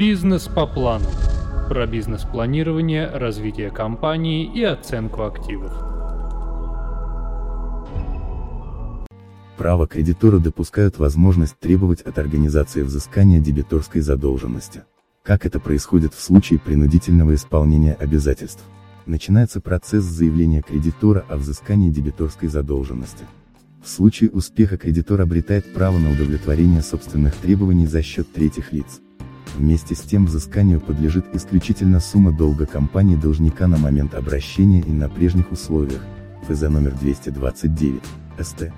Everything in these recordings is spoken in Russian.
Бизнес по плану. Про бизнес-планирование, развитие компании и оценку активов. Право кредитора допускают возможность требовать от организации взыскания дебиторской задолженности. Как это происходит в случае принудительного исполнения обязательств? Начинается процесс заявления кредитора о взыскании дебиторской задолженности. В случае успеха кредитор обретает право на удовлетворение собственных требований за счет третьих лиц. Вместе с тем взысканию подлежит исключительно сумма долга компании должника на момент обращения и на прежних условиях, ФЗ номер 229, СТ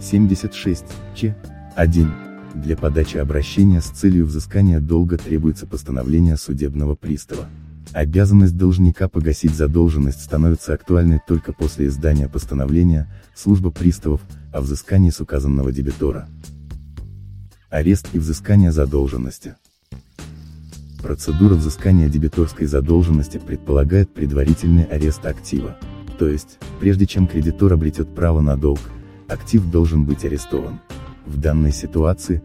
76, Ч. 1. Для подачи обращения с целью взыскания долга требуется постановление судебного пристава. Обязанность должника погасить задолженность становится актуальной только после издания постановления, служба приставов, о взыскании с указанного дебитора. Арест и взыскание задолженности. Процедура взыскания дебиторской задолженности предполагает предварительный арест актива. То есть, прежде чем кредитор обретет право на долг, актив должен быть арестован. В данной ситуации,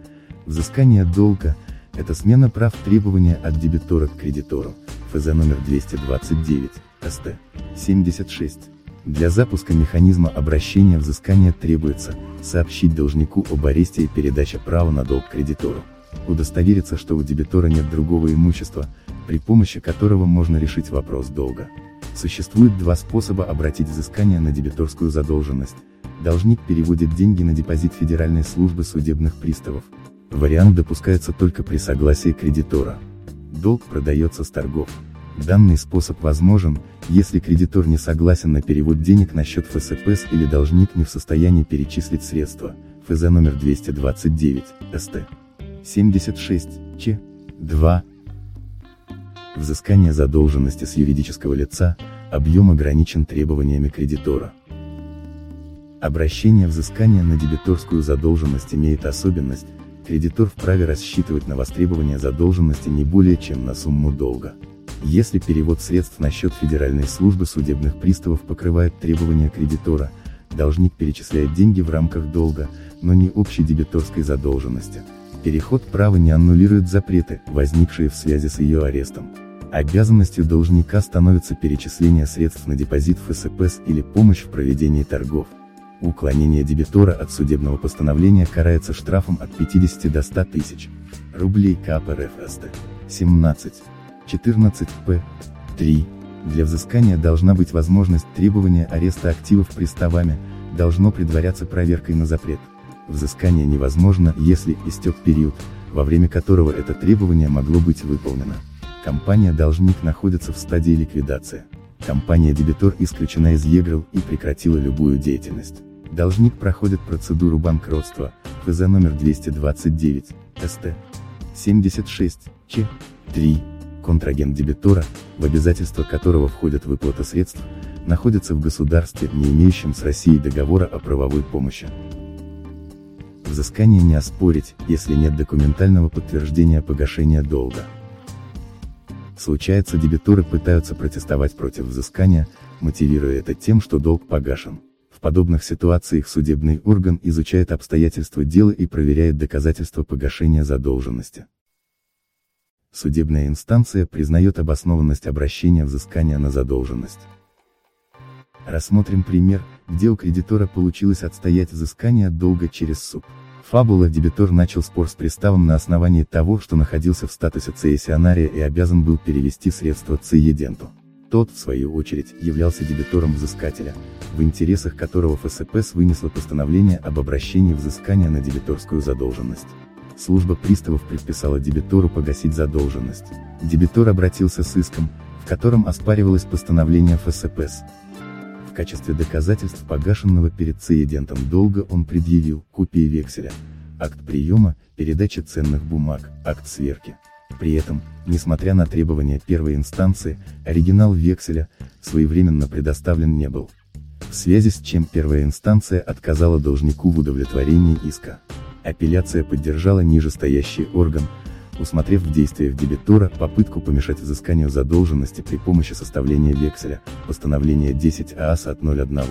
взыскание долга – это смена прав требования от дебитора к кредитору, ФЗ номер 229, СТ 76. Для запуска механизма обращения взыскания требуется сообщить должнику об аресте и передаче права на долг кредитору удостовериться, что у дебитора нет другого имущества, при помощи которого можно решить вопрос долга. Существует два способа обратить взыскание на дебиторскую задолженность. Должник переводит деньги на депозит Федеральной службы судебных приставов. Вариант допускается только при согласии кредитора. Долг продается с торгов. Данный способ возможен, если кредитор не согласен на перевод денег на счет ФСПС или должник не в состоянии перечислить средства, ФЗ номер 229, СТ. 76, Ч. 2. Взыскание задолженности с юридического лица, объем ограничен требованиями кредитора. Обращение взыскания на дебиторскую задолженность имеет особенность, кредитор вправе рассчитывать на востребование задолженности не более чем на сумму долга. Если перевод средств на счет Федеральной службы судебных приставов покрывает требования кредитора, должник перечисляет деньги в рамках долга, но не общей дебиторской задолженности. Переход права не аннулирует запреты, возникшие в связи с ее арестом. Обязанностью должника становится перечисление средств на депозит ФСПС или помощь в проведении торгов. Уклонение дебитора от судебного постановления карается штрафом от 50 до 100 тысяч рублей КП РФ 17. 14 П. 3. Для взыскания должна быть возможность требования ареста активов приставами, должно предваряться проверкой на запрет. Взыскание невозможно, если истек период, во время которого это требование могло быть выполнено. Компания-должник находится в стадии ликвидации. Компания-дебитор исключена из ЕГРЛ и прекратила любую деятельность. Должник проходит процедуру банкротства, ФЗ номер 229, СТ 76, Ч 3. Контрагент дебитора, в обязательства которого входит выплата средств, находится в государстве, не имеющем с Россией договора о правовой помощи. Взыскание не оспорить, если нет документального подтверждения погашения долга. Случается дебиторы пытаются протестовать против взыскания, мотивируя это тем, что долг погашен. В подобных ситуациях судебный орган изучает обстоятельства дела и проверяет доказательства погашения задолженности. Судебная инстанция признает обоснованность обращения взыскания на задолженность. Рассмотрим пример, где у кредитора получилось отстоять взыскание долга через суд. Фабула дебитор начал спор с приставом на основании того, что находился в статусе цессионария и обязан был перевести средства цееденту. Тот, в свою очередь, являлся дебитором взыскателя, в интересах которого ФСПС вынесла постановление об обращении взыскания на дебиторскую задолженность. Служба приставов предписала дебитору погасить задолженность. Дебитор обратился с иском, в котором оспаривалось постановление ФСПС качестве доказательств погашенного перед цеедентом долга он предъявил копии векселя, акт приема, передачи ценных бумаг, акт сверки. При этом, несмотря на требования первой инстанции, оригинал векселя, своевременно предоставлен не был. В связи с чем первая инстанция отказала должнику в удовлетворении иска. Апелляция поддержала нижестоящий орган, усмотрев в действиях дебитора попытку помешать взысканию задолженности при помощи составления векселя, постановление 10 ААС от 01.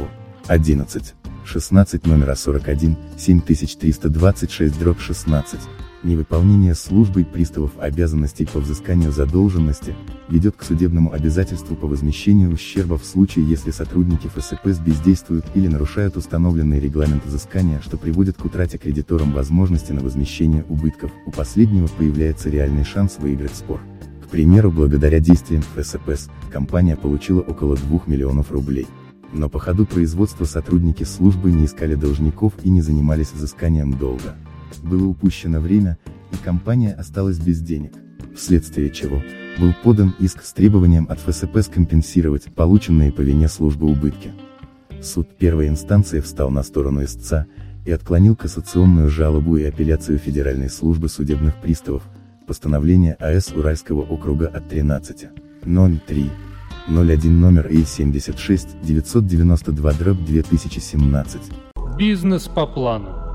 11. 16 номера 41, 7326 дробь 16. Невыполнение службой приставов обязанностей по взысканию задолженности, ведет к судебному обязательству по возмещению ущерба в случае если сотрудники ФСПС бездействуют или нарушают установленный регламент взыскания, что приводит к утрате кредиторам возможности на возмещение убытков, у последнего появляется реальный шанс выиграть спор. К примеру благодаря действиям ФСПС, компания получила около 2 миллионов рублей. Но по ходу производства сотрудники службы не искали должников и не занимались взысканием долга. Было упущено время, и компания осталась без денег, вследствие чего, был подан иск с требованием от ФСП скомпенсировать полученные по вине службы убытки. Суд первой инстанции встал на сторону истца, и отклонил кассационную жалобу и апелляцию Федеральной службы судебных приставов, постановление АС Уральского округа от 13. 03. 01 номер И76 992 дробь 2017. Бизнес по плану.